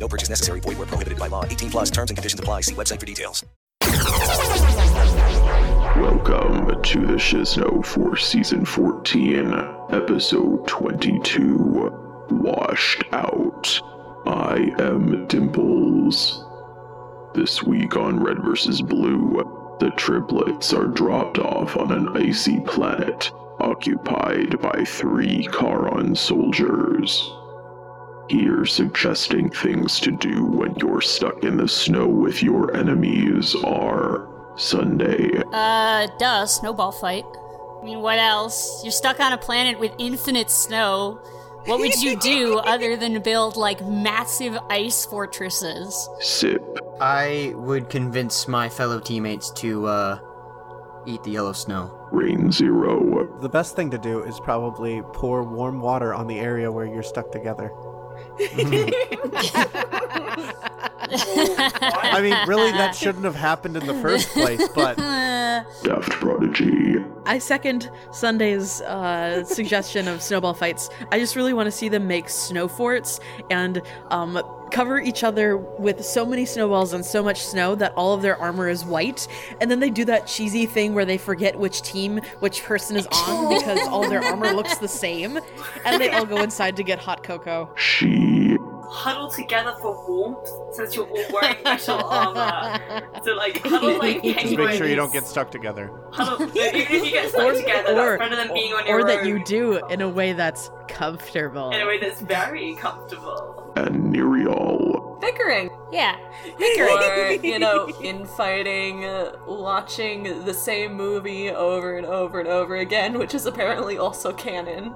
No purchase necessary. Void where prohibited by law. 18 plus terms and conditions apply. See website for details. Welcome to the Shizno for Season 14, Episode 22 Washed Out. I am Dimples. This week on Red vs. Blue, the triplets are dropped off on an icy planet occupied by three Charon soldiers. Here, suggesting things to do when you're stuck in the snow with your enemies are Sunday, Uh, duh, snowball fight. I mean, what else? You're stuck on a planet with infinite snow. What would you do other than build, like, massive ice fortresses? Syp, I would convince my fellow teammates to uh, eat the yellow snow. Rane Zero, The best thing to do is probably pour warm water on the area where you're stuck together. Mm-hmm. I mean, really, that shouldn't have happened in the first place, but DaftProdigy, I second Sunday's uh, suggestion of snowball fights. I just really want to see them make snow forts and um, cover each other with so many snowballs and so much snow that all of their armor is white. And then they do that cheesy thing where they forget which team which person is on because all their armor looks the same. And they all go inside to get hot cocoa. Shi, huddle together for warmth since you're all wearing metal armor. So like huddle like just make sure you don't get stuck together. huddle. Even if you get stuck together, or, that's better than being on your or own. that you do in a way that's comfortable. in a way that's very comfortable. and Niriall. bickering Yeah. or you know infighting uh, watching the same movie over and over and over again which is apparently also canon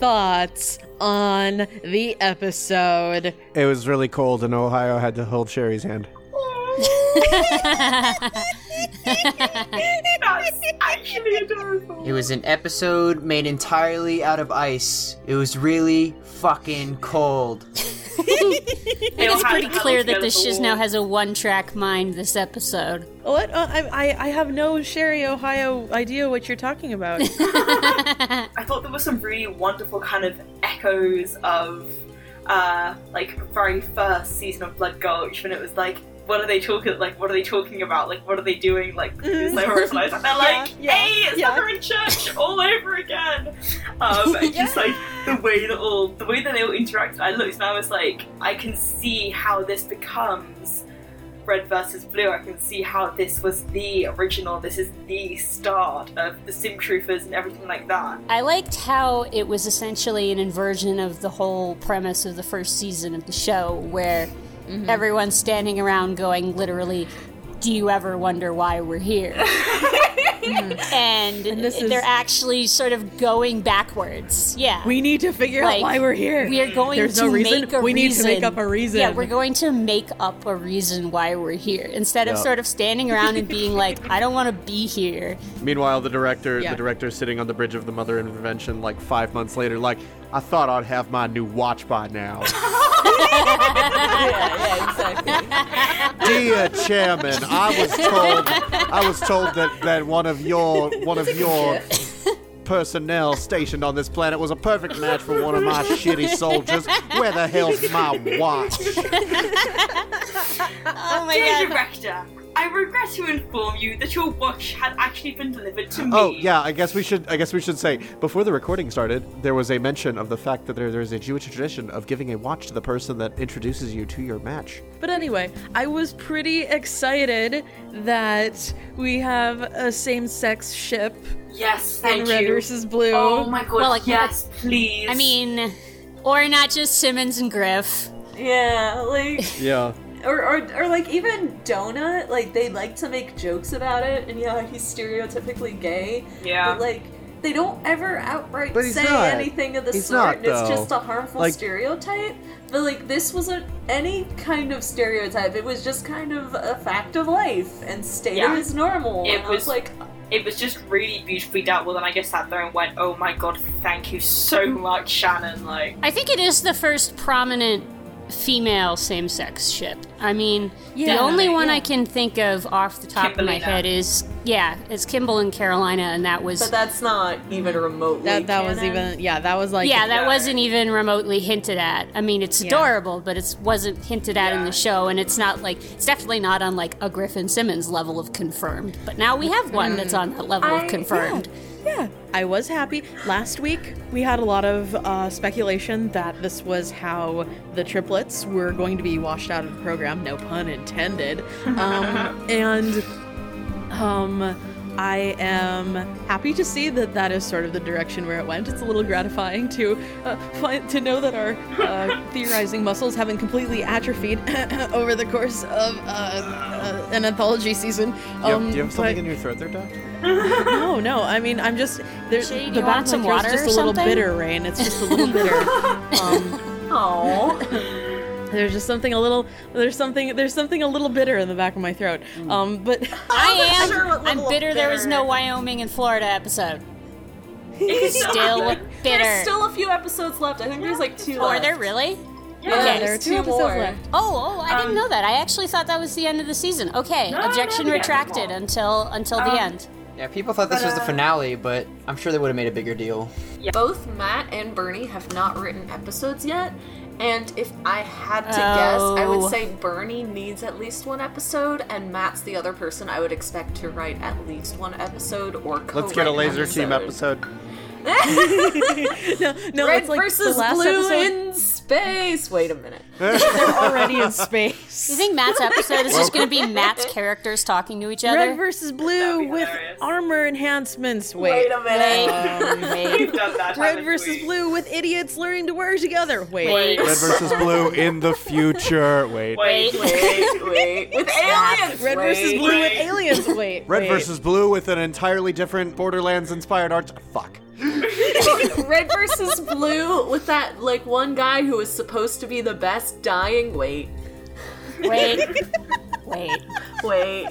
Thoughts on the episode? It was really cold, and Ohio had to hold Sherry's hand. That's actually adorable. It was an episode made entirely out of ice. It was really fucking cold. I think it's pretty clear that the Shizno has a one-track mind this episode. What? Uh, I, I I have no Sherry, Ohio idea what you're talking about. I thought there were some really wonderful kind of echoes of uh like very first season of Blood Gulch when it was like what are they talking like what are they talking about? Like what are they doing? Like it's like horrified and they're like yeah, hey it's yeah. in church all over again. Um and just like the way that all the way that they all interact I looked and I was like I can see how this becomes red versus blue. I can see how this was the original. This is the start of the sim troopers and everything like that. I liked how it was essentially an inversion of the whole premise of the first season of the show, where Mm-hmm. everyone's standing around going literally, Do you ever wonder why we're here? Mm-hmm. And, this is- they're actually sort of going backwards. Yeah. we need to figure Like, out why we're here. We are going There's to no reason. make a we reason. need to make up a reason. Yeah, we're going to make up a reason why we're here instead of Yeah. sort of standing around and being like, I don't want to be here. Meanwhile, the director, Yeah. the director's sitting on the bridge of the Mother Intervention, like five months later, like, I thought I'd have my new watch by now. yeah yeah exactly Dear Chairman, I was told, I was told that, that one of your, one of your personnel stationed on this planet was a perfect match for one of my shitty soldiers. Where the hell's my watch? Oh my Dear god. director, I regret to inform you that your watch had actually been delivered to oh, me. Oh yeah, I guess we should. I guess we should say before the recording started, there was a mention of the fact that there, there's a Jewish tradition of giving a watch to the person that introduces you to your match. But anyway, I was pretty excited that we have a same-sex ship Yes, in thank Red you. versus Blue. Oh my god, Well, like, yes, please. I mean, or not just Simmons and Griff. yeah like Yeah. Or, or, or like even Donut, like they like to make jokes about it, and yeah, he's stereotypically gay. Yeah. But like they don't ever outright say not. anything of the He's sort. not, and it's just a harmful Like- stereotype. But like this wasn't any kind of stereotype. It was just kind of a fact of life and stated Yeah. as normal. It and was was- like, It was just really beautifully dealt with, and I just sat there and went, "Oh my god, thank you so much, Shannon!" Like, I think it is the first prominent female same-sex ship. I mean, Yeah, the only one yeah. I can think of off the top of my head is yeah, it's Kimball and Carolina, and that was but that's not even remotely. That that was even yeah, that was like yeah, that Yeah. wasn't even remotely hinted at. I mean, it's Yeah. adorable, but it wasn't hinted at in the show, and it's not like it's definitely not on like a Griffin Simmons level of confirmed. But now we have one mm. that's on that level I- of confirmed. Yeah, I was happy. Last week, we had a lot of uh, speculation that this was how the triplets were going to be washed out of the program, no pun intended. Um, and um, I am happy to see that that is sort of the direction where it went. It's a little gratifying to uh, find, to know that our uh, theorizing muscles haven't completely atrophied over the course of uh, uh, an anthology season. Do you have, Um, do you have something but- in your throat there, Doc? no, no. I mean, I'm just there's Shay, do the you back want of some my throat's water just or a little bitter, Rane. It's just a little bitter. Um, Aw. There's just something a little there's something there's something a little bitter in the back of my throat. Um, but I am. sure I'm level of bitter. There was no. Wyoming and Florida episode. it's Still bitter. There's still a few episodes left. I think there's like two. left. are there really? Yeah, Okay. there are there's two two episodes more. left. Oh, oh, I didn't Um, know that. I actually thought that was the end of the season. Okay, No, objection no, retracted no. until until the Um, end. Yeah, people thought this was the uh, finale, but I'm sure they would have made a bigger deal. Both Matt and Bernie have not written episodes yet. And if I had to guess, I Oh. would say Bernie needs at least one episode, and Matt's the other person I would expect to write at least one episode or co Let's get a laser team episode. No, no, Red it's like versus the last blue episode. in space. Wait a minute. They're already in space. You think Matt's episode is just going to be Matt's characters talking to each other? Red versus blue with hilarious. armor enhancements. Wait, Wait a minute. Um, wait. We've done that. Red haven't versus we? blue with idiots learning to work together. Wait. Wait. Red versus blue in the future. Wait. Wait, wait, wait. With aliens. Red wait. versus blue with aliens. Wait. Red wait. versus blue with an entirely different Borderlands inspired art. Fuck. Red versus blue with that like one guy who was supposed to be the best dying. Wait, Wait. Wait. wait.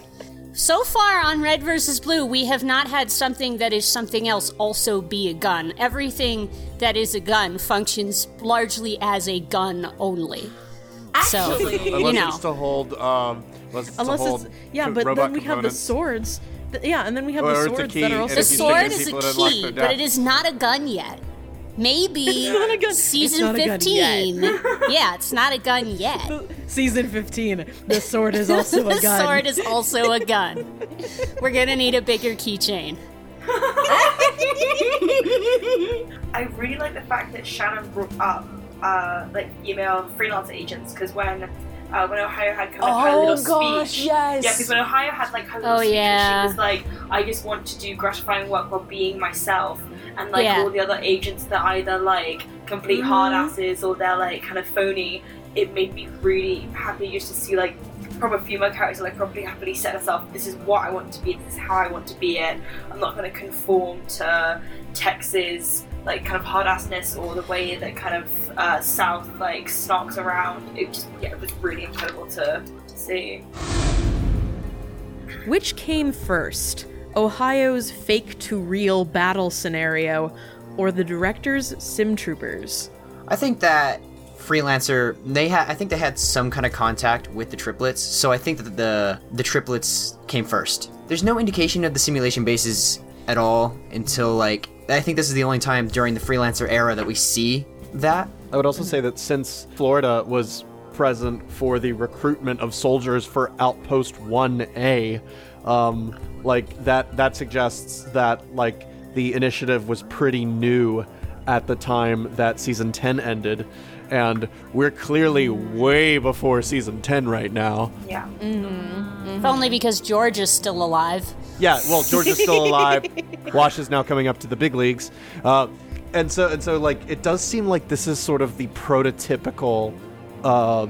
So far on Red versus Blue, we have not had something that is something else also be a gun. Everything that is a gun functions largely as a gun only. So, Actually, you Unless know. it's to hold. Um, unless it's Unless to hold it's yeah, but robot then we have the swords. Th- yeah, and then we have Or the it's a swords that are also The sword is a key, but it is not a gun yet. Maybe not a gun. It's season not a gun 15. yeah, it's not a gun yet. season 15. The sword is also a gun. the sword is also a gun. We're gonna need a bigger keychain. I really like the fact that Shannon brought up uh, like email freelance agents because when uh, when Ohio had kind of her Oh, little gosh, speech, yes. yeah, because when Ohio had like her little Oh, speech, yeah. she was like, "I just want to do gratifying work while being myself," and like Yeah. all the other agents that either like complete hard asses or they're like kind of phony. It made me really happy just to see like proper female characters like properly happily set herself. This is what I want to be. This is how I want to be it. I'm not going to conform to Texas like kind of hard assness or the way that kind of uh, South like snarks around. It just yeah, it was really incredible to see. Which came first? Ohio's fake to real battle scenario or the director's sim troopers? I think that freelancer they had I think they had some kind of contact with the triplets, so I think that the the triplets came first. There's no indication of the simulation bases at all until like I think this is the only time during the freelancer era that we see that. I would also say that since Florida was present for the recruitment of soldiers for Outpost 1A, um, like that that suggests that like the initiative was pretty new at the time that season 10 ended and we're clearly way before season 10 right now. Yeah. If only because George is still alive. Yeah, well, George is still alive. Wash is now coming up to the big leagues, uh, and so and so like it does seem like this is sort of the prototypical uh,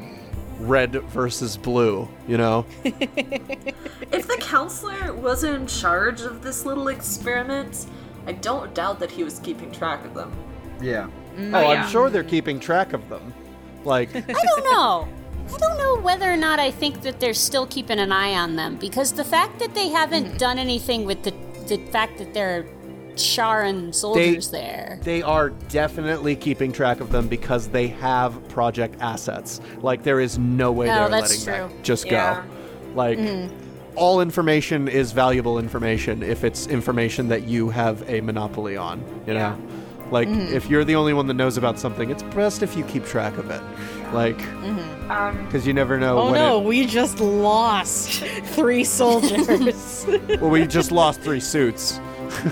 red versus blue. You know, if the counselor was in charge of this little experiment, I don't doubt that he was keeping track of them. Yeah. Mm. Oh, oh yeah. I'm sure they're keeping track of them. Like, I don't know. I don't know whether or not I think that they're still keeping an eye on them because the fact that they haven't hmm. done anything with the the fact that there are Charon soldiers there. they are definitely keeping track of them because they have project assets. Like, there is no way No, they're Oh, letting true. that just Yeah. go. Like, hmm. all information is valuable information if it's information that you have a monopoly on, you know? Like, mm-hmm. if you're the only one that knows about something, it's best if you keep track of it. Like, mm-hmm. Um, because you never know Oh when no, it- we just lost three soldiers. well, we just lost three suits.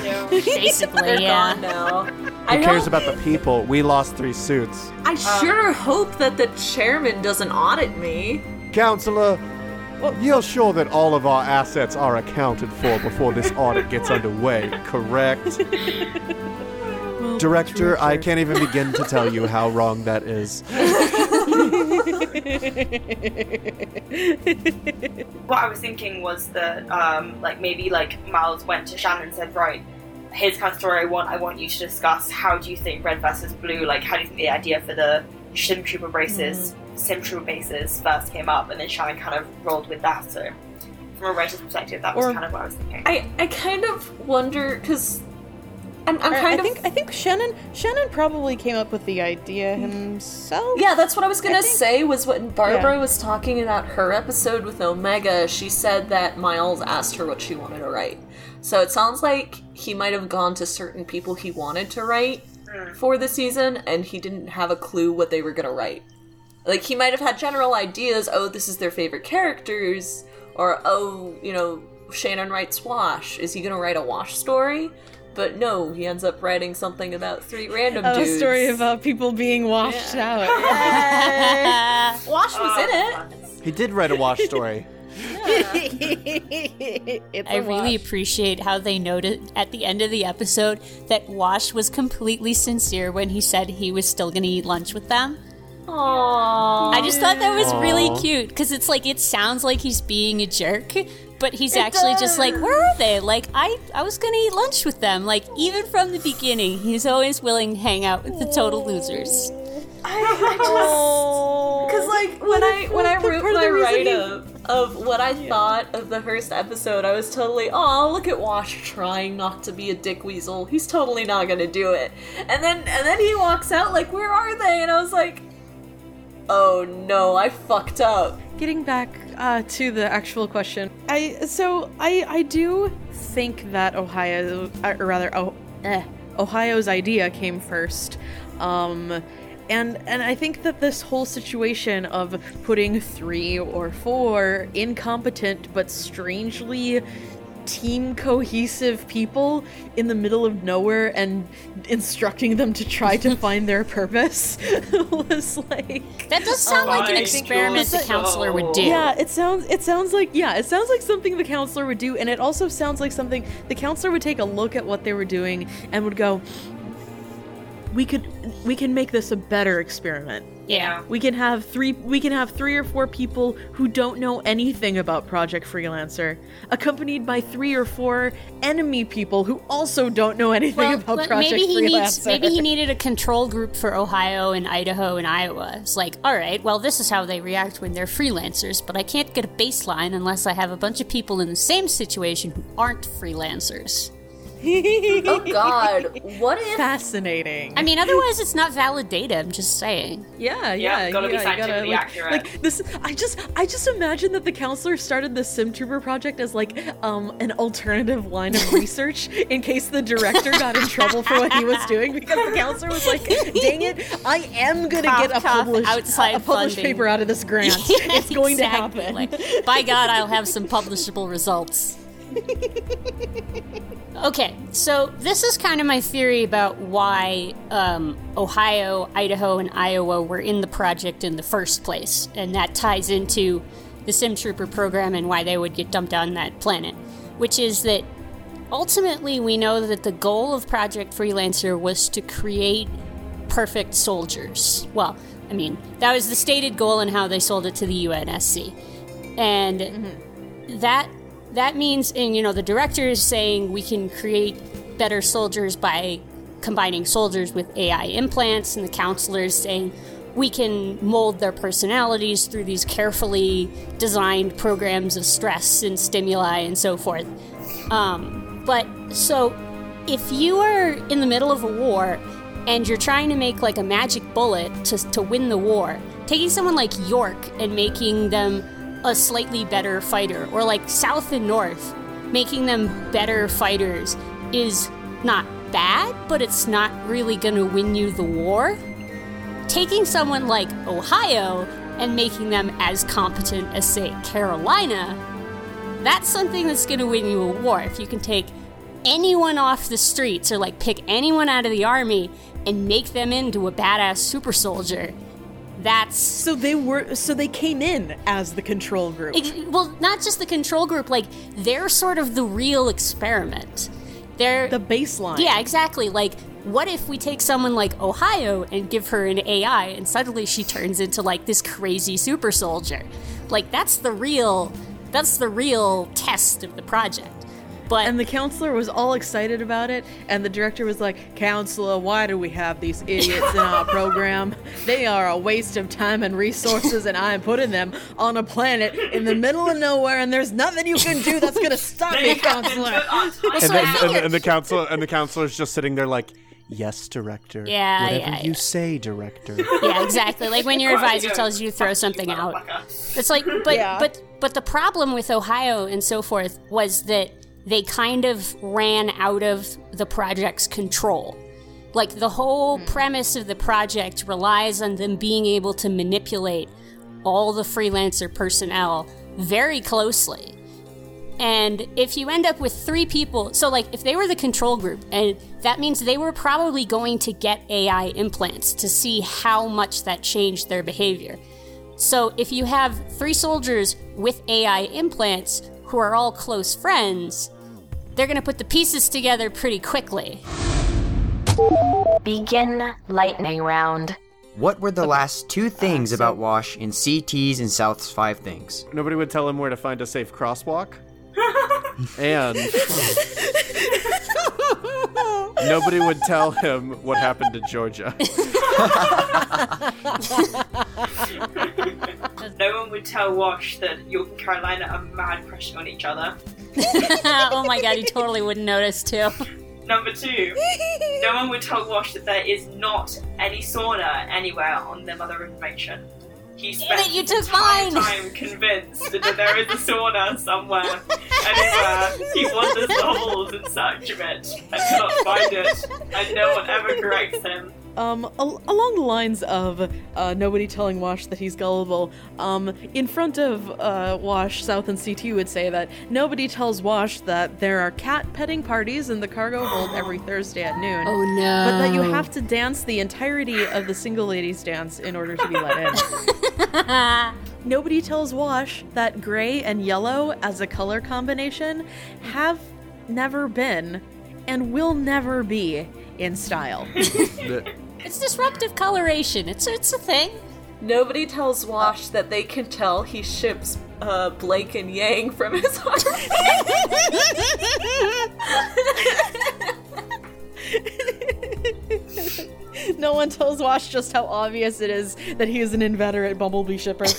yeah. Basically, They're yeah. gone now. Who I cares about the people? We lost three suits. I um, sure hope that the chairman doesn't audit me. Counselor, you're sure that all of our assets are accounted for before this audit gets underway, correct? Director, I can't even begin to tell you how wrong that is. what I was thinking was that, um, like maybe like Miles went to Shannon and said, right, here's kind of story I want. I want you to discuss. How do you think Red versus Blue? Like, how do you think the idea for the Sim Trooper bases, Sim Trooper bases first came up, and then Shannon kind of rolled with that. So, from a writer's perspective, that was Or- kind of what I was thinking. I, I kind of wonder because I'm, I'm kind I of think I think Shannon Shannon probably came up with the idea himself. Yeah, that's what I was gonna I say. Was when Barbara Yeah. was talking about her episode with Omega, she said that Miles asked her what she wanted to write. So it sounds like he might have gone to certain people he wanted to write hmm. for the season, and he didn't have a clue what they were gonna write. Like he might have had general ideas. Oh, this is their favorite characters, or oh, you know, Shannon writes Wash. Is he gonna write a Wash story? But no, he ends up writing something about three random a dudes. story about people being washed out. Wash was in it. He did write a wash story. it's I a really wash. appreciate how they noted at the end of the episode that Wash was completely sincere when he said he was still going to eat lunch with them. Aww. I just thought that was really cute because it's like it sounds like he's being a jerk, but he's actually just like, where are they? Like I, I was gonna eat lunch with them. Like even from the beginning, he's always willing to hang out with the total losers. I, I just because like when I when I wrote part my the write up of what I thought of the first episode, I was totally oh look at Wash trying not to be a dick weasel. He's totally not gonna do it. And then and then he walks out like where are they? And I was like, oh no, I fucked up. Getting back uh, to the actual question, I so I I do think that Ohio, uh, or rather, oh, eh, Ohio's idea came first, um, and and I think that this whole situation of putting three or four incompetent but strangely team cohesive people in the middle of nowhere and instructing them to try to find their purpose was like That does sound oh like an my experiment the God. counselor would do. yeah, it sounds it sounds like yeah, it sounds like something the counselor would do, and it also sounds like something the counselor would take a look at what they were doing and would go, "We could we can make this a better experiment. Yeah. We can have three we can have three or four people who don't know anything about Project Freelancer, accompanied by three or four enemy people who also don't know anything Well, about Project maybe he Freelancer. needs maybe he needed a control group for Ohio and Idaho and Iowa. It's like, all right, well, this is how they react when they're freelancers, but I can't get a baseline unless I have a bunch of people in the same situation who aren't freelancers. Oh God, what if Fascinating. I mean, otherwise it's not valid data. I'm just saying. Yeah, Yeah, yeah, gotta be yeah, you scientifically like, accurate. Like this, I just, I just imagine that the counselor started the Sim Trooper project as like um an alternative line of research in case the director got in trouble for what he was doing because the counselor was like, "Dang it, I am gonna Cough, get a cough, published outside a published funding. paper out of this grant. Yeah, it's going exactly. to happen." Like, by God, I'll have some publishable results. okay, so this is kind of my theory about why um, Ohio, Idaho, and Iowa were in the project in the first place, and that ties into the Sim Trooper program and why they would get dumped on that planet, which is that ultimately we know that the goal of Project Freelancer was to create perfect soldiers. Well, I mean, that was the stated goal and how they sold it to the UNSC. And that that means and you know the director is saying we can create better soldiers by combining soldiers with AI implants, and the counselors saying we can mold their personalities through these carefully designed programs of stress and stimuli and so forth. Um, but so if you are in the middle of a war and you're trying to make like a magic bullet to, to win the war, taking someone like York and making them a slightly better fighter, or like South and North, making them better fighters is not bad, but it's not really gonna win you the war. Taking someone like Ohio and making them as competent as, say, Carolina, that's something that's gonna win you a war. If you can take anyone off the streets or like pick anyone out of the army and make them into a badass super soldier, that's So they were so they came in as the control group. Ex- well, not just the control group, like they're sort of the real experiment. They're the baseline. Yeah, exactly. Like, what if we take someone like Ohio and give her an AI and suddenly she turns into like this crazy super soldier? Like, that's the real, that's the real test of the project. But And the counselor was all excited about it, and the director was like, Counselor, why do we have these idiots in our program? They are a waste of time and resources, and I'm putting them on a planet in the middle of nowhere, and there's nothing you can do that's gonna stop me, counselor. And, So then, and, and the counselor and the counselor's just sitting there like, "Yes, director. Yeah, Whatever yeah, you yeah. say, director." yeah, exactly. Like when your advisor tells you to throw something out. It's like, but Yeah. but but the problem with Ohio and so forth was that they kind of ran out of the project's control. Like the whole hmm. premise of the project relies on them being able to manipulate all the freelancer personnel very closely. And if you end up with three people, so like if they were the control group, and that means they were probably going to get AI implants to see how much that changed their behavior. So if you have three soldiers with AI implants who are all close friends, they're going to put the pieces together pretty quickly. Begin lightning round. What were the last two things about Wash in CT's and South's five things? Nobody would tell him where to find a safe crosswalk. And nobody would tell him what happened to Georgia. No one would tell Wash that York and Carolina are mad crushing on each other. oh my god, he totally wouldn't notice too. Number two, no one would tell Wash that there is not any sauna anywhere on their mother information. He spent it, you took mine! time convinced that there is a sauna somewhere, anywhere. Uh, he wanders the halls in search of it and cannot find it, and no one ever corrects him. Um, al- along the lines of uh, nobody telling Wash that he's gullible, um, in front of uh, Wash, South and CT would say that nobody tells Wash that there are cat petting parties in the cargo hold every Thursday at noon. Oh no. But that you have to dance the entirety of the single ladies dance in order to be let in. Nobody tells Wash that gray and yellow as a color combination have never been and will never be in style. It's disruptive coloration. It's it's a thing. Nobody tells Wash that they can tell he ships uh, Blake and Yang from his heart. no one tells Wash just how obvious it is that he is an inveterate Bumblebee shipper.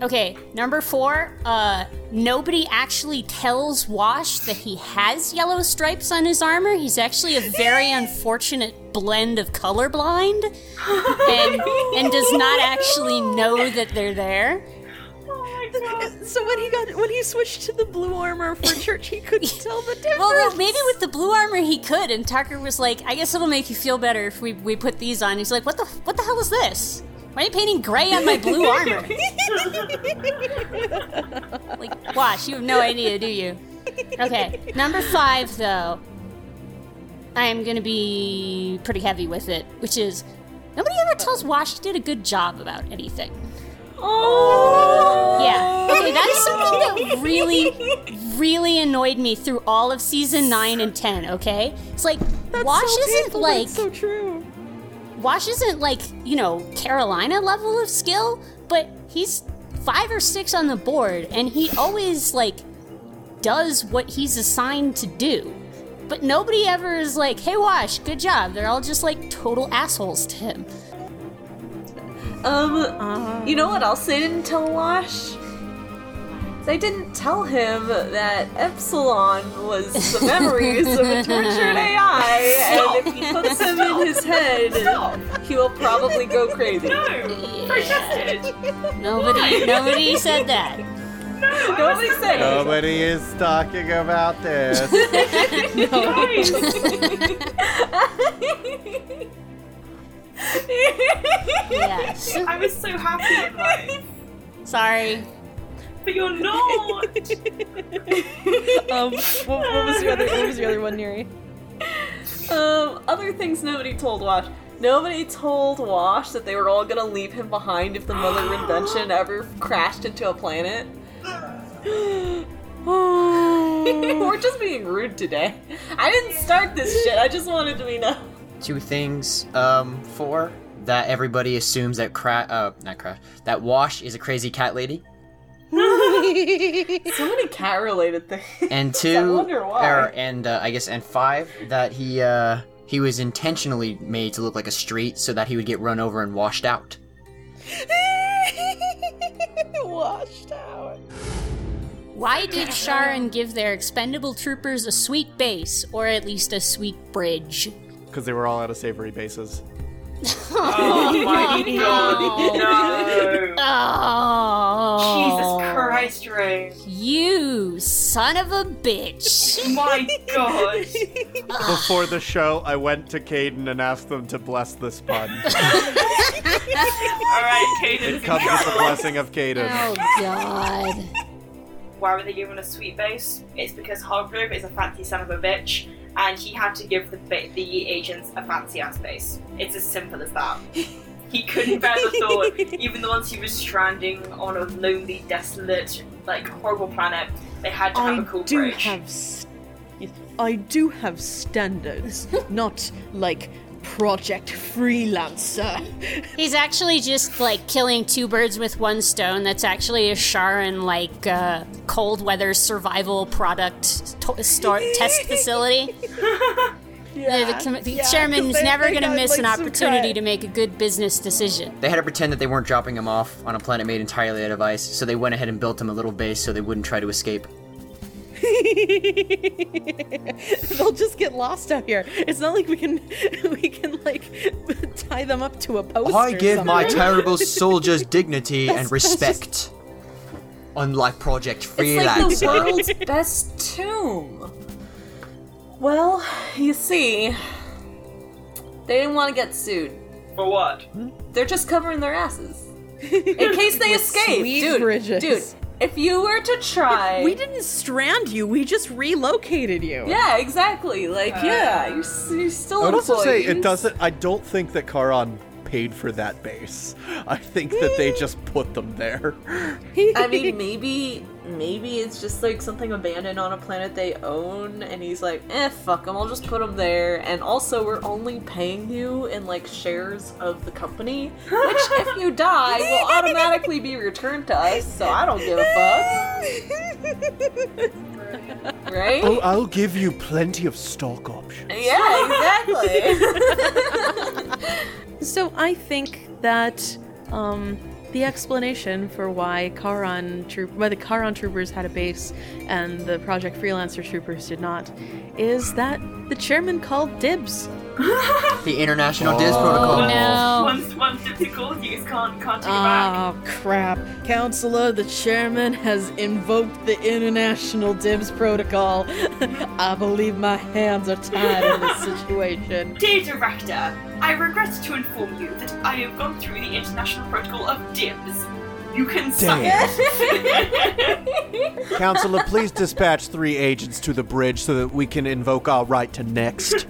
Okay, number four, uh, nobody actually tells Wash that he has yellow stripes on his armor. He's actually a very unfortunate blend of colorblind and, and does not actually know that they're there. So when he got when he switched to the blue armor for church, he couldn't tell the difference. Well, no, maybe with the blue armor he could, and Tucker was like, I guess it'll make you feel better if we, we put these on. He's like, what the what the hell is this? Why are you painting gray on my blue armor? like, Wash, you have no idea, do you? Okay, number five, though, I'm gonna be pretty heavy with it, which is nobody ever tells Wash he did a good job about anything. Oh, Yeah, okay, that is something that really, really annoyed me through all of season nine and ten. Okay, it's like That's Wash so isn't painful, like that's so true. Wash isn't like, you know, Carolina level of skill, but he's five or six on the board and he always like does what he's assigned to do. But nobody ever is like, hey, Wash, good job. They're all just like total assholes to him. Um, you know what else they didn't tell Wash? They didn't tell him that Epsilon was the memories of a tortured AI, and if he puts them in his head, he will probably go crazy. No, protested. Nobody, nobody said that. No, Nobody said it. Nobody is talking about this. Yes. I was so happy Sorry. but you're not. Um, what, what was the other? What was the other one, Neri? Um, other things nobody told Wash. Nobody told Wash that they were all gonna leave him behind if the mother invention ever crashed into a planet. We're just being rude today. I didn't start this shit. I just wanted to be known. Two things. Um, four that everybody assumes that cra- uh, not crash, that Wash is a crazy cat lady, So many cat related things. and I two, wonder why. or, and uh, I guess and five that he uh he was intentionally made to look like a street so that he would get run over and washed out. Washed out. Why did Charon give their expendable troopers a sweet base, or at least a sweet bridge? Because they were all out of savory bases. Oh my god, no. Oh. Jesus Christ, Ray. You son of a bitch. My god. Before the show, I went to Caden and asked them to bless this pun. Alright, Caden. It comes with the blessing of Caden. Oh god. Why were they given a sweet base? It's because Hargrove is a fancy son of a bitch, and he had to give the the agents a fancy ass base. It's as simple as that. He couldn't bear the thought, even the ones he was stranding on a lonely, desolate, like horrible planet, they had to have I a cool do bridge. have. s- I do have standards, not like project freelancer. He's actually just like killing two birds with one stone. That's actually a Charon like uh, cold weather survival product to- store test facility. The- the, com- the yeah, 'cause chairman's they- never going to miss like, an opportunity to make a good business decision. They had to pretend that they weren't dropping him off on a planet made entirely out of ice, so they went ahead and built him a little base so they wouldn't try to escape. They'll just get lost out here. It's not like we can we can like tie them up to a post. I or give my terrible soldiers dignity and That's- that's respect. Unlike Project It's like the world's best tomb. Well, you see, they didn't want to get sued. For what? They're just covering their asses. In case they escape. sweet Dude, bridges. dude, if you were to try. We didn't strand you. We just relocated you. Yeah, exactly. Like, yeah, uh, you're, you're still I would also say it doesn't. I don't think that Charon paid for that base. I think that they just put them there. I mean, maybe, maybe it's just like something abandoned on a planet they own, and he's like, eh, fuck them, I'll just put them there. And also, we're only paying you in like shares of the company, which, if you die, will automatically be returned to us. So I don't give a fuck, right? Oh, I'll give you plenty of stock options. Yeah, exactly. So I think that um, the explanation for why Charon troop, why the Charon troopers had a base and the Project Freelancer troopers did not, is that the chairman called dibs. the International Diz Protocol. No. Once, once it's called, you can't, can't take it back. Oh crap! Counselor, the chairman has invoked the International Dibs Protocol. I believe my hands are tied in this situation. Dear Director, I regret to inform you that I have gone through the International Protocol of DIBS. You can suck it. Counselor, please dispatch three agents to the bridge so that we can invoke our right to next.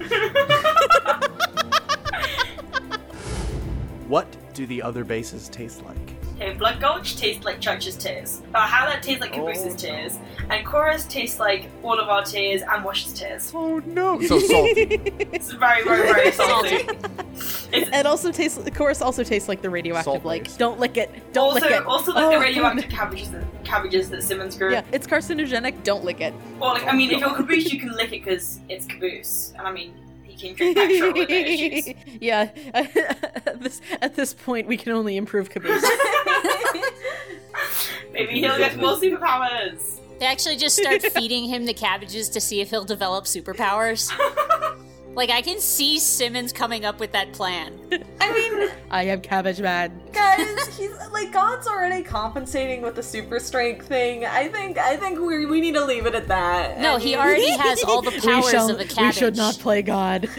what do the other bases taste like? Okay, Blood Gulch tastes like Church's tears. but how that tastes like Cabooses' Oh, tears. And Cora's tastes like all of our tears and Wash's tears. Oh no, so salty. It's very, very, very salty. It also tastes. Of course, also tastes like the radioactive Salt lake. lakes. Don't lick it. Don't also, lick it. also like Oh, the radioactive cabbages that cabbages that Simmons grew. Yeah, it's carcinogenic. Don't lick it. Well, like I mean, if you're caboose, you can lick it because it's caboose, and I mean, he can drink petrol with no issues. yeah. at this at this point, we can only improve caboose. Maybe he'll get more superpowers. They actually just start feeding him the cabbages to see if he'll develop superpowers. like I can see Simmons coming up with that plan. I mean, I am cabbage man. Guys, he's like God's already compensating with the super strength thing. I think I think we we need to leave it at that. No, he already has all the we, powers shall, of a cabbage. we should not play God.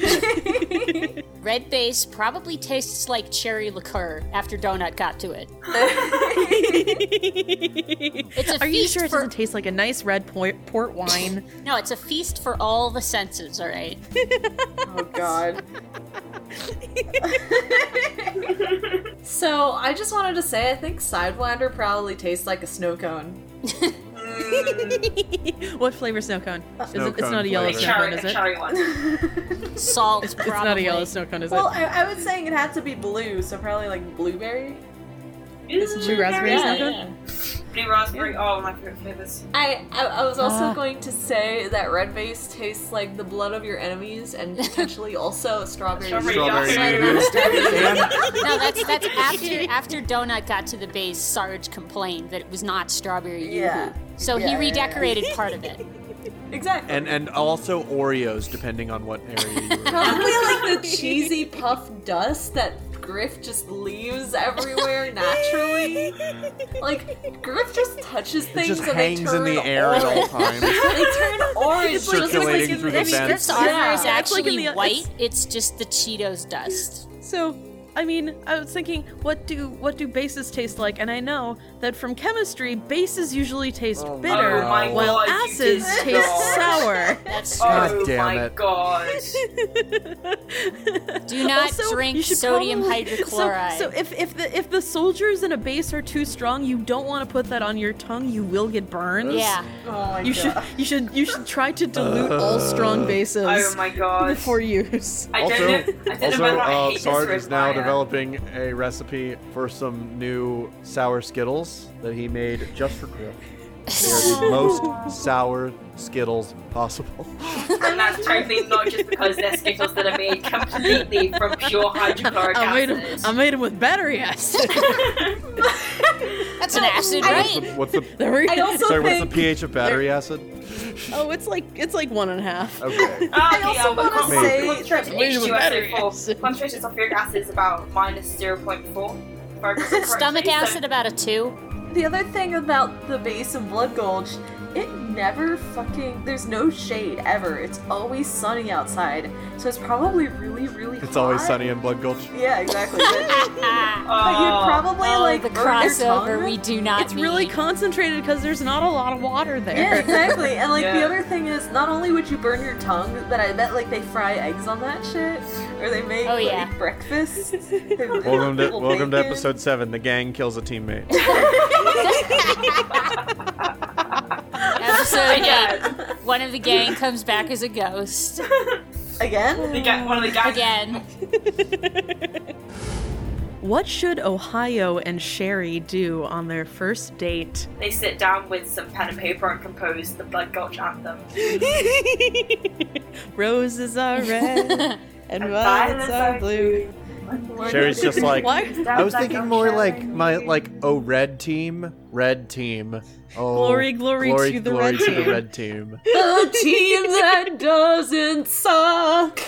Red base probably tastes like cherry liqueur after Donut got to it. It's a Are you feast sure it for doesn't taste like a nice red port, port wine? no, it's a feast for all the senses. All right. Oh God. so I just wanted to say I think Sidewinder probably tastes like a snow cone. what flavor snow cone? Uh, is Snow it, it's not a yellow flavor. snow cone, is it? cherry one. Salt. It's, it's not a yellow snow cone, is Well, it? I, I was saying it had to be blue, so probably like blueberry. Is blue raspberry Yeah, snow yeah. Blue raspberry. Oh, my favorite flavors. I, I I was also Ah. going to say that red base tastes like the blood of your enemies and potentially also strawberry. Strawberry Strawberry No, that's that's after after Donut got to the base. Sarge complained that it was not strawberry yoo-hoo. Yeah. So Yeah, he yeah, yeah. redecorated part of it. Exactly. And and also Oreos, depending on what area you were. Probably like the cheesy puff dust that Griff just leaves everywhere naturally. Like Griff just touches It things just and hangs they turn in the air at all times. they turn orange. just like Circulating in through the the- If vents. Griff's armor Yeah. is It's like actually the- white, it's- it's just the Cheetos dust. So, I mean, I was thinking, what do what do bases taste like? And I know that from chemistry, bases usually taste Oh, bitter, oh my while God, acids taste not. sour. That's God oh damn my it. god. Do not Also, drink sodium probably- hydrochloride. So, so if, if the if the soldiers in a base are too strong, you don't want to put that on your tongue. You will get burned. yeah. Oh my You should you should you should try to dilute all strong bases Oh my god. before use. I Also, don't. I don't also, know whether I uh, Sarge is now developing a recipe for some new sour Skittles that he made just for Griff. They are the most sour Skittles possible. And that's totally not just because they're Skittles that are made completely from pure hydrochloric I made acid. them. I made them with battery acid. That's an acid I- What's rain. the, what's the, There we I also sorry, what's the think pH of battery acid? Oh, it's like it's like one and a half. Okay. Ah, I okay, also but wanna say concentration that- Wait a minute, battery H2SO4 acid. concentration sulfuric acid is about minus 0.4. if I recall Stomach acid about a two. The other thing about the base of Blood Gulch, it never fucking. There's no shade ever. It's always sunny outside, so it's probably really, really. It's always sunny in Blood Gulch. Yeah, exactly. But, but you'd oh, probably oh, like the crossover we do not It's really concentrated because there's not a lot of water there. Yeah, exactly. And like the other thing is, not only would you burn your tongue, but I bet like they fry eggs on that shit, or they make Oh, like yeah. breakfast. Welcome to welcome to episode seven. The gang kills a teammate. Episode Again. One of the gang comes back as a ghost. Again? The guy, one of the guys. Again. What should Ohio and Sherry do on their first date? They sit down with some pen and paper and compose the Blood Gulch anthem. Roses are red and And violets violets are are blue. Sherry's just like I was thinking more like my like oh red team, red team. Oh Glory, glory glory, to the glory red to team. the red team. The team that doesn't suck.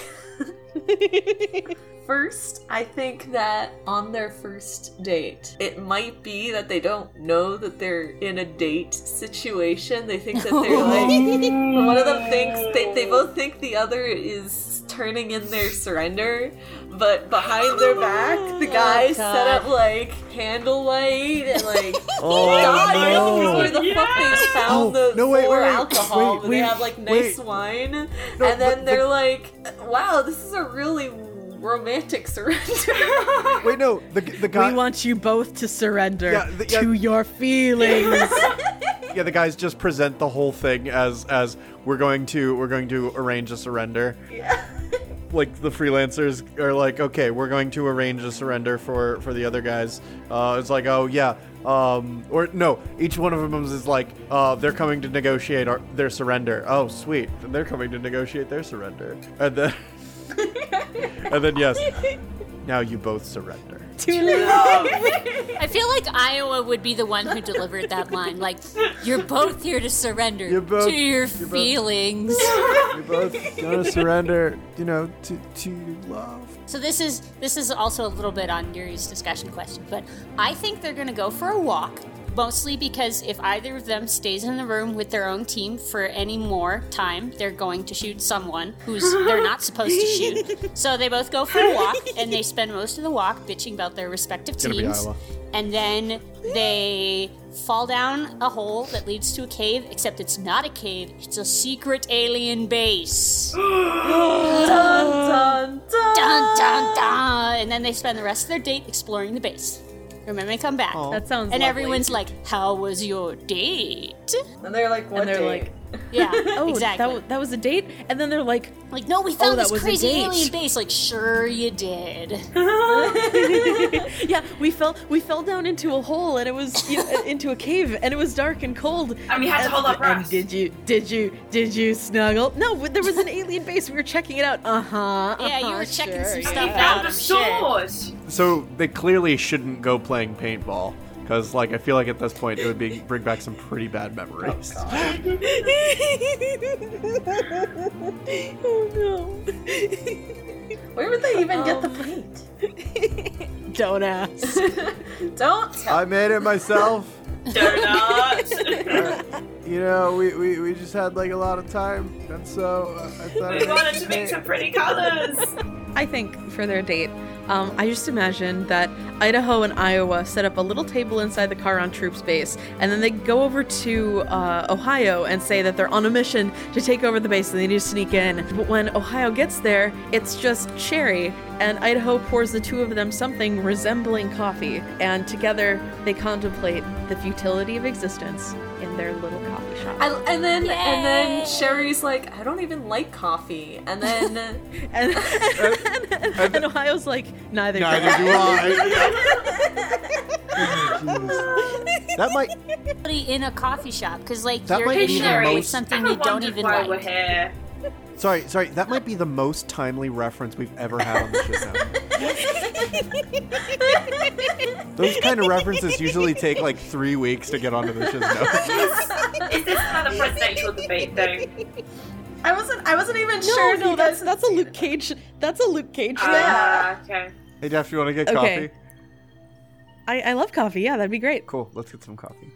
First, I think that on their first date, it might be that they don't know that they're in a date situation. They think that they're like one of them thinks they, they both think the other is turning in their surrender, but behind their back, the guy oh, set up like candlelight and like Oh God, I don't know no! where the fuck they found Oh, the no, wait, for wait, wait, alcohol. wait, but they have like nice wait. wine, No, and then the- they're like, "Wow, this is a really romantic surrender." Wait, no. The the guy. we want you both to surrender Yeah, the- yeah. to your feelings. yeah, the guys just present the whole thing as as we're going to we're going to arrange a surrender. Like the freelancers are like, okay, we're going to arrange a surrender for for the other guys. Uh, it's like, oh yeah, um, or no, each one of them is like, uh, they're coming to negotiate our, their surrender. Oh, sweet, and they're coming to negotiate their surrender, and then and then yes, now you both surrender. I feel like Iowa would be the one who delivered that line. Like, you're both here to surrender You're both- to your you're both- feelings. You're both gonna surrender, you know, to to love. So this is this is also a little bit on Yuri's discussion question, but I think they're gonna go for a walk. Mostly because if either of them stays in the room with their own team for any more time, they're going to shoot someone who's they're not supposed to shoot. So they both go for a walk, and they spend most of the walk bitching about their respective gonna be teams. Iowa. And then they fall down a hole that leads to a cave, except it's not a cave, it's a secret alien base. dun, dun, dun. Dun dun dun! And then they spend the rest of their date exploring the base. And then they come back. That sounds good. and lovely. everyone's like, "How was your date?" And they're like, what and they're date? like, Yeah, oh, exactly. that, that was a date? And then they're like, like, no, we found that this crazy alien base. Like, sure you did. yeah, we fell we fell down into a hole and it was you know, into a cave and it was dark and cold. And we had to hold our And breath. did you did you did you snuggle? No, there was an alien base. We were checking it out. Uh huh. Yeah, you were checking some We stuff out. found a I'm sword. So they clearly shouldn't go playing paintball because, like, I feel like at this point it would be bring back some pretty bad memories. oh no. Where would they even get the paint? Don't ask. Don't tell. I made it myself. Donut. You know, we, we, we just had like a lot of time, and so uh, I thought we wanted to make some pretty colors. I think for their date, um, I just imagine that Idaho and Iowa set up a little table inside the Charon troops base, and then they go over to uh, Ohio and say that they're on a mission to take over the base and they need to sneak in. But when Ohio gets there, it's just Sherry, and Idaho pours the two of them something resembling coffee, and together they contemplate the futility of existence in their little coffee shop. I, and then and then Sherry's like, I don't even like coffee. And then and, and, and Ohio's like, neither. do Neither I." do I. Jesus. That might Somebody in a coffee shop because, like, That you're in be the there with most- something I you don't even why like. we're here. Sorry sorry. That might be the most timely reference we've ever had on the shit now. Those kind of references usually take like three weeks to get onto the shit notes. Is this another presidential debate, though? I wasn't I wasn't even No, sure. no, that's that's a Luke Cage. That's a Luke Cage thing. Ah, okay. Hey, Jeff, you want to get Okay. coffee? I, I love coffee. Yeah, that'd be great. Cool. Let's get some coffee.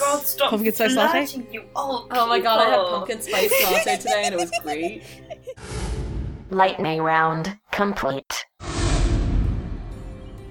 God, stop Pumpkin spice latte? you old Oh my god, I had pumpkin spice latte today and it was great. Lightning round complete.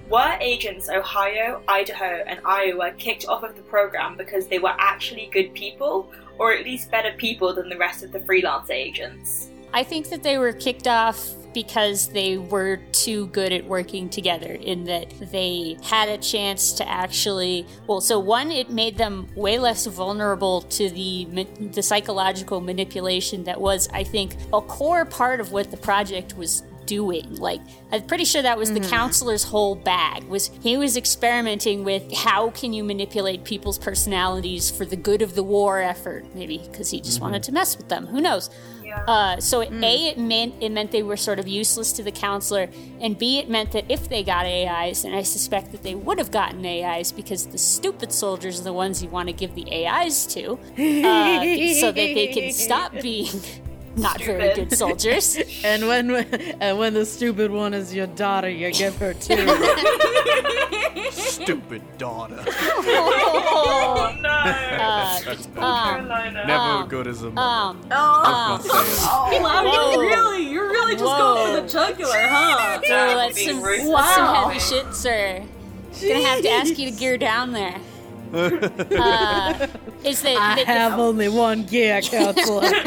Were agents Ohio, Idaho, and Iowa kicked off of the program because they were actually good people, or at least better people than the rest of the freelance agents? I think that they were kicked off because they were too good at working together in that they had a chance to actually well so one it made them way less vulnerable to the the psychological manipulation that was I think a core part of what the project was doing. Like i'm pretty sure that was the counselor's whole bag was he was experimenting with how can you manipulate people's personalities for the good of the war effort maybe because he just wanted to mess with them. Who knows? Uh, so it, a it meant it meant they were sort of useless to the counselor, and b it meant that if they got AIs, and I suspect that they would have gotten AIs because the stupid soldiers are the ones you want to give the AIs to, uh, so that they can stop being not very good soldiers. And when and when the stupid one is your daughter, you give her two. Stupid daughter. Oh no! Uh, um, Never Um, good as a mother. um, Oh, Let's not say it. oh wow, you really, you're really just going for the jugular, huh? so That that's would be some, ruthless. that's some Wow. heavy shit, sir. Gonna have to ask you to gear down there. Uh, is that, I that- have only one gear, counselor.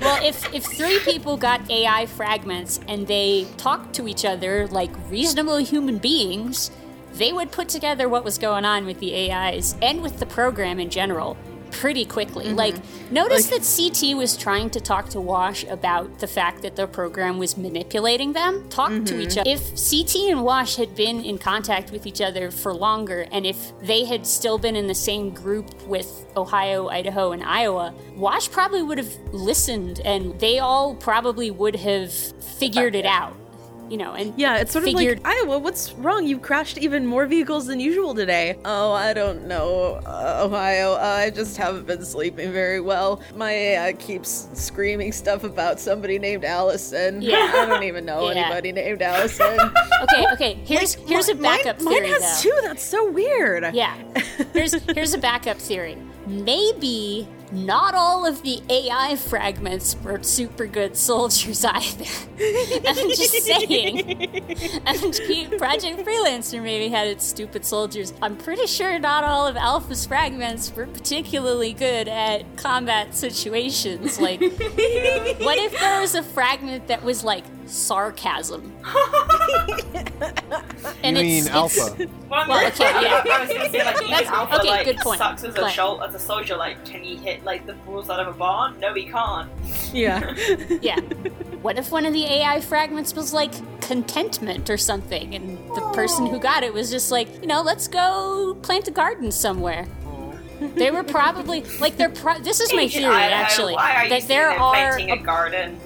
Well, if if three people got AI fragments and they talked to each other like reasonable human beings, they would put together what was going on with the AIs and with the program in general. Pretty quickly. Mm-hmm. Like, notice that CT was trying to talk to Wash about the fact that the program was manipulating them. Talk to each mm-hmm. other. If CT and Wash had been in contact with each other for longer, and if they had still been in the same group with Ohio, Idaho, and Iowa, Wash probably would have listened, and they all probably would have figured it out. You know, and Yeah, it's sort figured of like Iowa. What's wrong? You crashed even more vehicles than usual today. Oh, I don't know, uh, Ohio. I just haven't been sleeping very well. My AI keeps screaming stuff about somebody named Allison. Yeah. I don't even know Yeah. anybody named Allison. okay, okay. Here's here's a backup mine, theory. Mine though. has two. That's so weird. Yeah. Here's here's a backup theory. Maybe not all of the AI fragments were super good soldiers either. I'm just saying. MG Project Freelancer maybe had its stupid soldiers. I'm pretty sure not all of Alpha's fragments were particularly good at combat situations. Like, what if there was a fragment that was like sarcasm? You mean Alpha? Well, Well, okay, yeah. I was gonna say, like, That's- Alpha, okay, like, good point. sucks as a, But- shol- as a soldier. Like, can he hit, like, the balls out of a barn? No, he can't. Yeah. Yeah. What if one of the AI fragments was like contentment or something, and the person who got it was just like, you know, let's go plant a garden somewhere. They were probably like they're. Pro- this is my theory, actually, Why are you that there are a garden?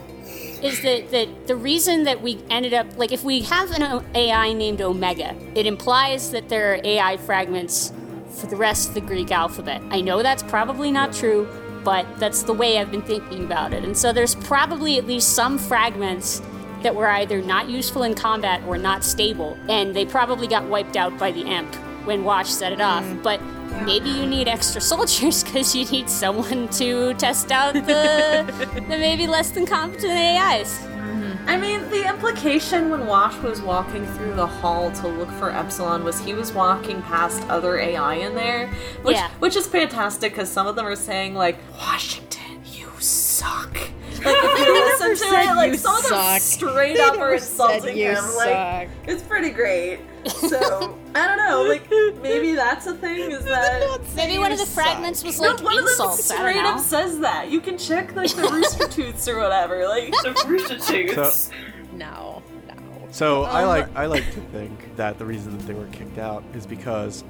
Is that that the reason that we ended up like if we have an AI named Omega, it implies that there are AI fragments for the rest of the Greek alphabet. I know that's probably not true, but that's the way I've been thinking about it. And so there's probably at least some fragments that were either not useful in combat or not stable, and they probably got wiped out by the imp when Wash set it off. Mm. But maybe you need extra soldiers because you need someone to test out the, the maybe less than competent AIs. Mm-hmm. I mean, the implication when Wash was walking through the hall to look for Epsilon was he was walking past other AI in there, which Yeah. which is fantastic because some of them are saying like, "Washington, you suck." Like if you listen to said it, like you some of them suck. straight They up never are said insulting you him. Like it's pretty great. So I don't know, like maybe that's a thing. Is that Maybe one of the fragments was like no, one of them straight up says that. You can check like the rooster tooths or whatever. Like The rooster tooths. No. No. So I Um, like I like to think that the reason that they were kicked out is because,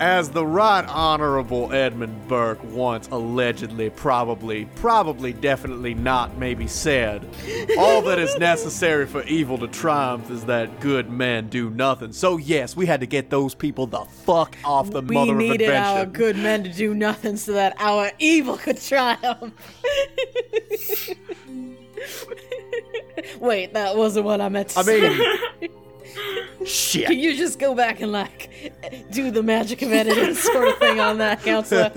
as the Right Honorable Edmund Burke once allegedly, probably, probably, definitely not, maybe said, all that is necessary for evil to triumph is that good men do nothing. So yes, we had to get those people the fuck off the We mother of invention. We needed our good men to do nothing so that our evil could triumph. Wait, that wasn't what I meant to I say. mean, shit. Can you just go back and like do the magic of editing sort of thing on that, counselor?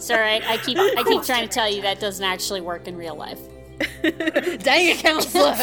Sorry, I keep I keep trying to tell you that doesn't actually work in real life. Dang it, counselor!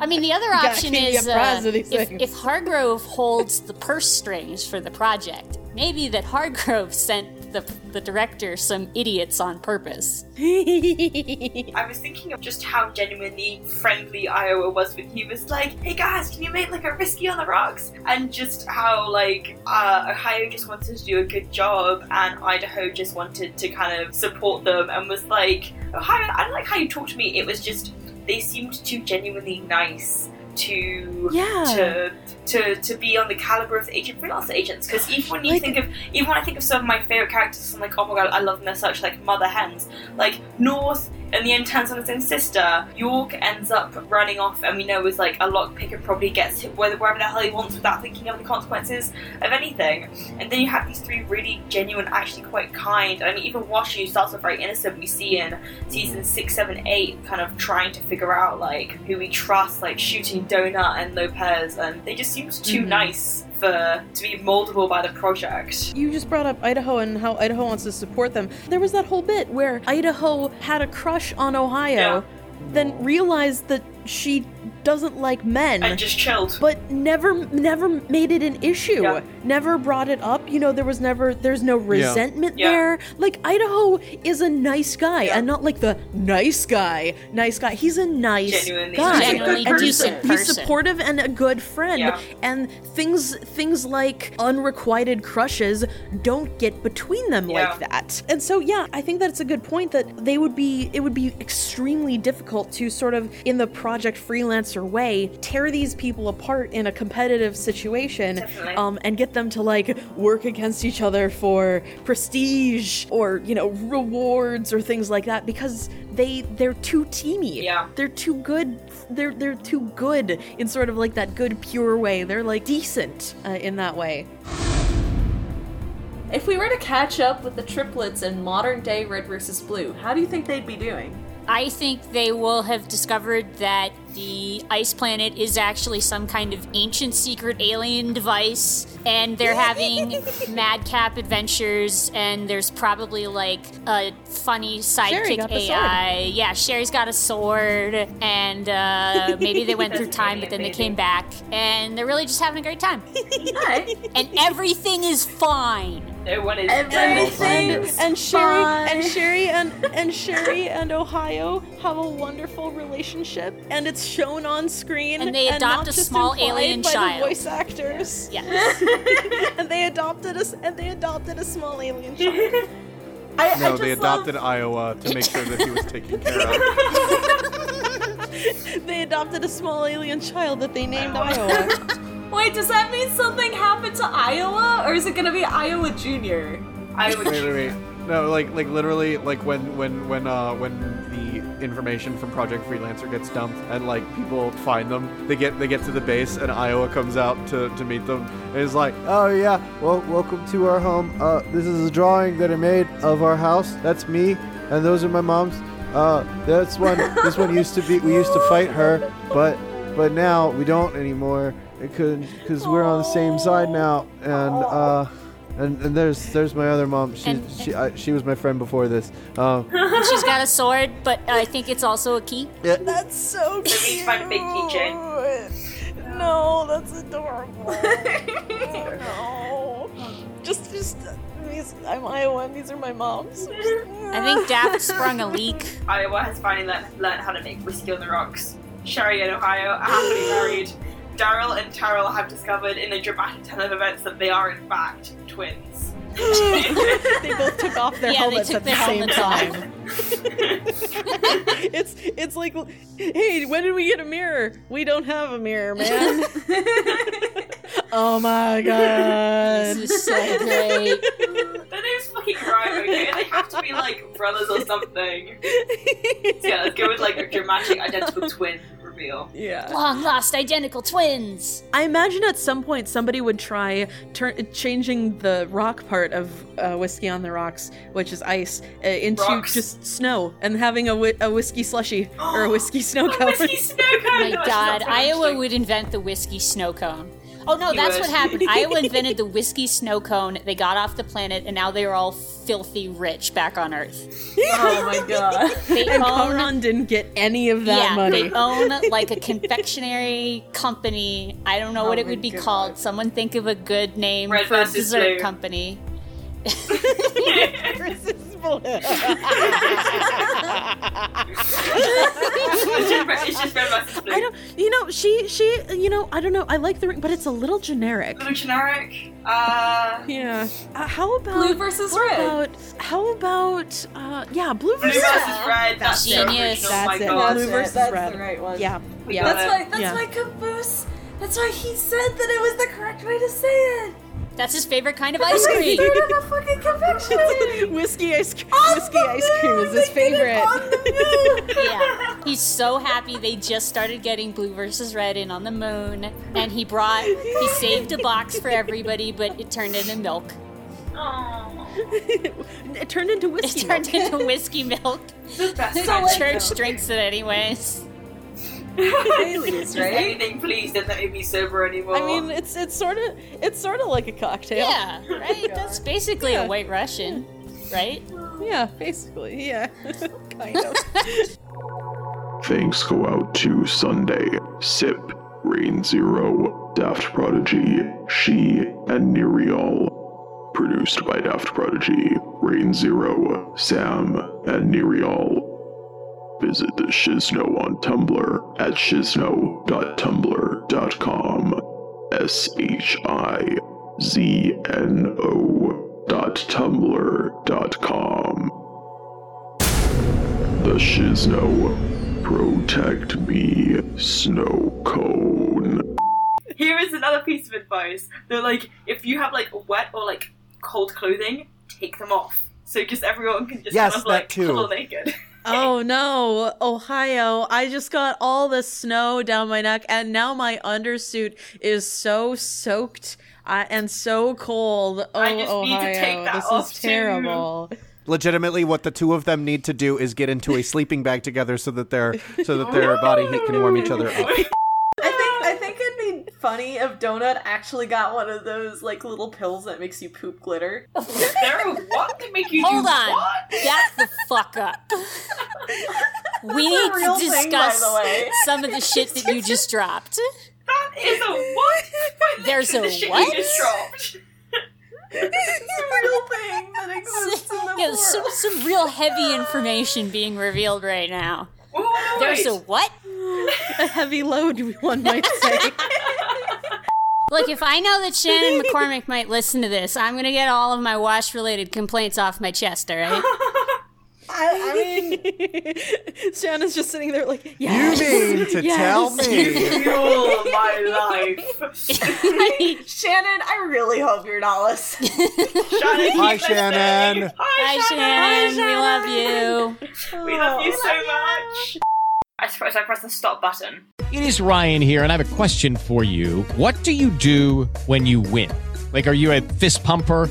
I mean, the other option is uh, apprised of these if, if Hargrove holds the purse strings for the project, maybe that Hargrove sent the the director some idiots on purpose. I was thinking of just how genuinely friendly Iowa was when he was like, "Hey guys, can you make like a risky on the rocks?" And just how like uh, Ohio just wanted to do a good job, and Idaho just wanted to kind of support them, and was like, "Ohio, I don't like how you talk to me." It was just they seemed too genuinely nice to Yeah. to to to be on the caliber of the agent freelancer agents. Because even when you Like- think of even when I think of some of my favorite characters I'm like oh my god I love them. They're such like mother hens. Like North in the end turns on his own sister York ends up running off and we know is like a lockpick and probably gets hit wherever the hell he wants without thinking of the consequences of anything. And then you have these three really genuine actually quite kind I mean even Wash who starts off very innocent. We see in season six seven eight kind of trying to figure out like who we trust like shooting Donut and Lopez and they just seemed too Mhm. nice for to be moldable by the project You just brought up Idaho and how Idaho wants to support them. There was that whole bit where Idaho had a crush on Ohio, Yeah. then realized that she doesn't like men. And just chilled. but never never made it an issue. Yeah. never brought it up. You know there was never there's no resentment Yeah. there. Like idaho is a nice guy Yeah. and not like the nice guy. Nice guy. He's a nice Genuinely- guy. Genuinely and he's, decent he's supportive and a good friend. Yeah. and things things like unrequited crushes don't get between them Yeah. like that. And so yeah i think that's a good point that they would be it would be extremely difficult to sort of in the project freelancer way tear these people apart in a competitive situation um, and get them to like work against each other for prestige or you know rewards or things like that because they they're too teamy Yeah. they're too good they're they're too good in sort of like that good pure way they're like decent uh, in that way If we were to catch up with the triplets in modern day Red versus Blue, how do you think they'd be doing? I think they will have discovered that the ice planet is actually some kind of ancient secret alien device, and they're having madcap adventures, and there's probably like a funny sidekick got the AI. Yeah, Sherry's got a sword, and uh, maybe they went through time, but then they came back, and they're really just having a great time. Alright. and everything is fine. No one is Everything and, is and Sherry fine. and Sherry and and Sherry and Ohio have a wonderful relationship, and it's shown on screen. And they not adopt a just small alien by child. The voice actors. Yes. and they adopted us, and they adopted a small alien child. I, I No, just they love- adopted Iowa to make sure that he was taken care of. they adopted a small alien child that they named Iowa. Wait, does that mean something happened to Iowa, or is it gonna be Iowa Junior? Iowa. would. Wait, wait, wait. No, like, like literally, like when, when, when, uh, when the information from Project Freelancer gets dumped and like people find them, they get, they get to the base and Iowa comes out to, to meet them and is like, Oh yeah, well, welcome to our home. Uh, this is a drawing that I made of our house. That's me, and those are my mom's. Uh, that's one. this one used to be. We used to fight her, but but now we don't anymore because because we're on the same side now. And uh, and, and there's there's my other mom. She And- she I, she was my friend before this. Um, and she's got a sword, but I think it's also a key. That's so So we need to find a big keychain. No, that's adorable. no. Just, just, these, I'm Iowa and these are my mom's. I think Daft sprung a leak. Iowa has finally learned, learned how to make whiskey on the rocks. Sherry and Ohio are happily married. Daryl and Terrell have discovered in a dramatic turn of events that they are in fact twins. they both took off their Yeah, helmets at the same time. it's it's like, hey, when did we get a mirror? We don't have a mirror, man. oh my god. This is so great. Their name's fucking rhyme, okay? They have to be like brothers or something. So yeah, let's go with like a dramatic identical twin reveal. Yeah. Long lost identical twins. I imagine at some point somebody would try turn changing the rock part of uh, whiskey on the rocks, which is ice, uh, into Rocks. just snow, and having a, whi- a whiskey slushy or a whiskey snow cone. Whiskey snow cone! My No, God, Iowa would invent the whiskey snow cone. Oh no, He that's would. what happened. Iowa invented the whiskey snow cone. They got off the planet, and now they're all filthy rich back on Earth. Oh my god. They and own, Conran didn't get any of that yeah, money. they own like a confectionery company. I don't know Oh what it would be God. called. Someone think of a good name Red for a versus dessert blue. Company. it's just, it's just red versus blue. I don't, you know, she, she, you know, I don't know. I like the ring, but it's a little generic. Little generic. Uh, Yeah. Uh, how about Blue versus how red. About, how about, uh, yeah, blue blue versus versus red. That's Genius. original. That's it. God. Blue That's versus. That's red. the right one. Yeah, We yeah. That's it. why. That's Yeah. why Caboose. That's why he said that it was the correct way to say it. That's his favorite kind of ice cream. Straight up a fucking confectionery. whiskey ice cream. On whiskey the ice cream is his They did it favorite. on the moon! yeah. He's so happy they just started getting blue versus red in on the moon. And he brought, he saved a box for everybody, but it turned into milk. Aw. it turned into whiskey. It whiskey. turned milk. into whiskey milk. The best The church milk. drinks it anyways. Baileys, right? anything, please, don't let me be sober anymore. I mean, it's it's sort of it's sort of like a cocktail. Yeah, right? That's basically Yeah. a white Russian, right? Yeah, basically. Yeah, kind of. Thanks go out to Sunday, Syp, Rane Zero, Daft Prodigy, Shi, and Niriall. Produced by Daft Prodigy, Rane Zero, Sam, and Niriall. Visit the Shizno on Tumblr at shizno.tumblr.com. S H I Z N O dot tumblr dot com. The Shizno. Protect me, snow cone. Here is another piece of advice. That like, if you have like wet or like cold clothing, take them off. So just everyone can just Yes, kind of that like too. cuddle naked. Oh no, Ohio. I just got all the snow down my neck and now my undersuit is so soaked uh, and so cold. Oh, I just need to take that this off, is too. terrible. Legitimately, what the two of them need to do is get into a sleeping bag together so that their so that their body heat can warm each other up. I think I think it'd be funny if Donut actually got one of those like little pills that makes you poop glitter. there what to make you Hold do on. what? Back the fuck up. We need real to thing, by discuss the way. some of the shit that you just dropped. That is a what? Wait, There's the a shit what? You just dropped. it's a real thing that exists in the Yeah, some, some real heavy information being revealed right now. Wait, wait, wait, There's a what? A heavy load, one might say. Look, if I know that Shannon McCormick might listen to this, I'm gonna get all of my wash related complaints off my chest, alright? I, I mean, Shannon's just sitting there like, You yes. mean to yes." tell me? Fuel of my life. Shannon, I really hope you're not listening. Shannon, Hi, Shannon. listening. Hi, Hi, Shannon. We love you. We love you oh, so much. I suppose I press the stop button. It is Ryan here, and I have a question for you. What do you do when you win? Like, are you a fist pumper?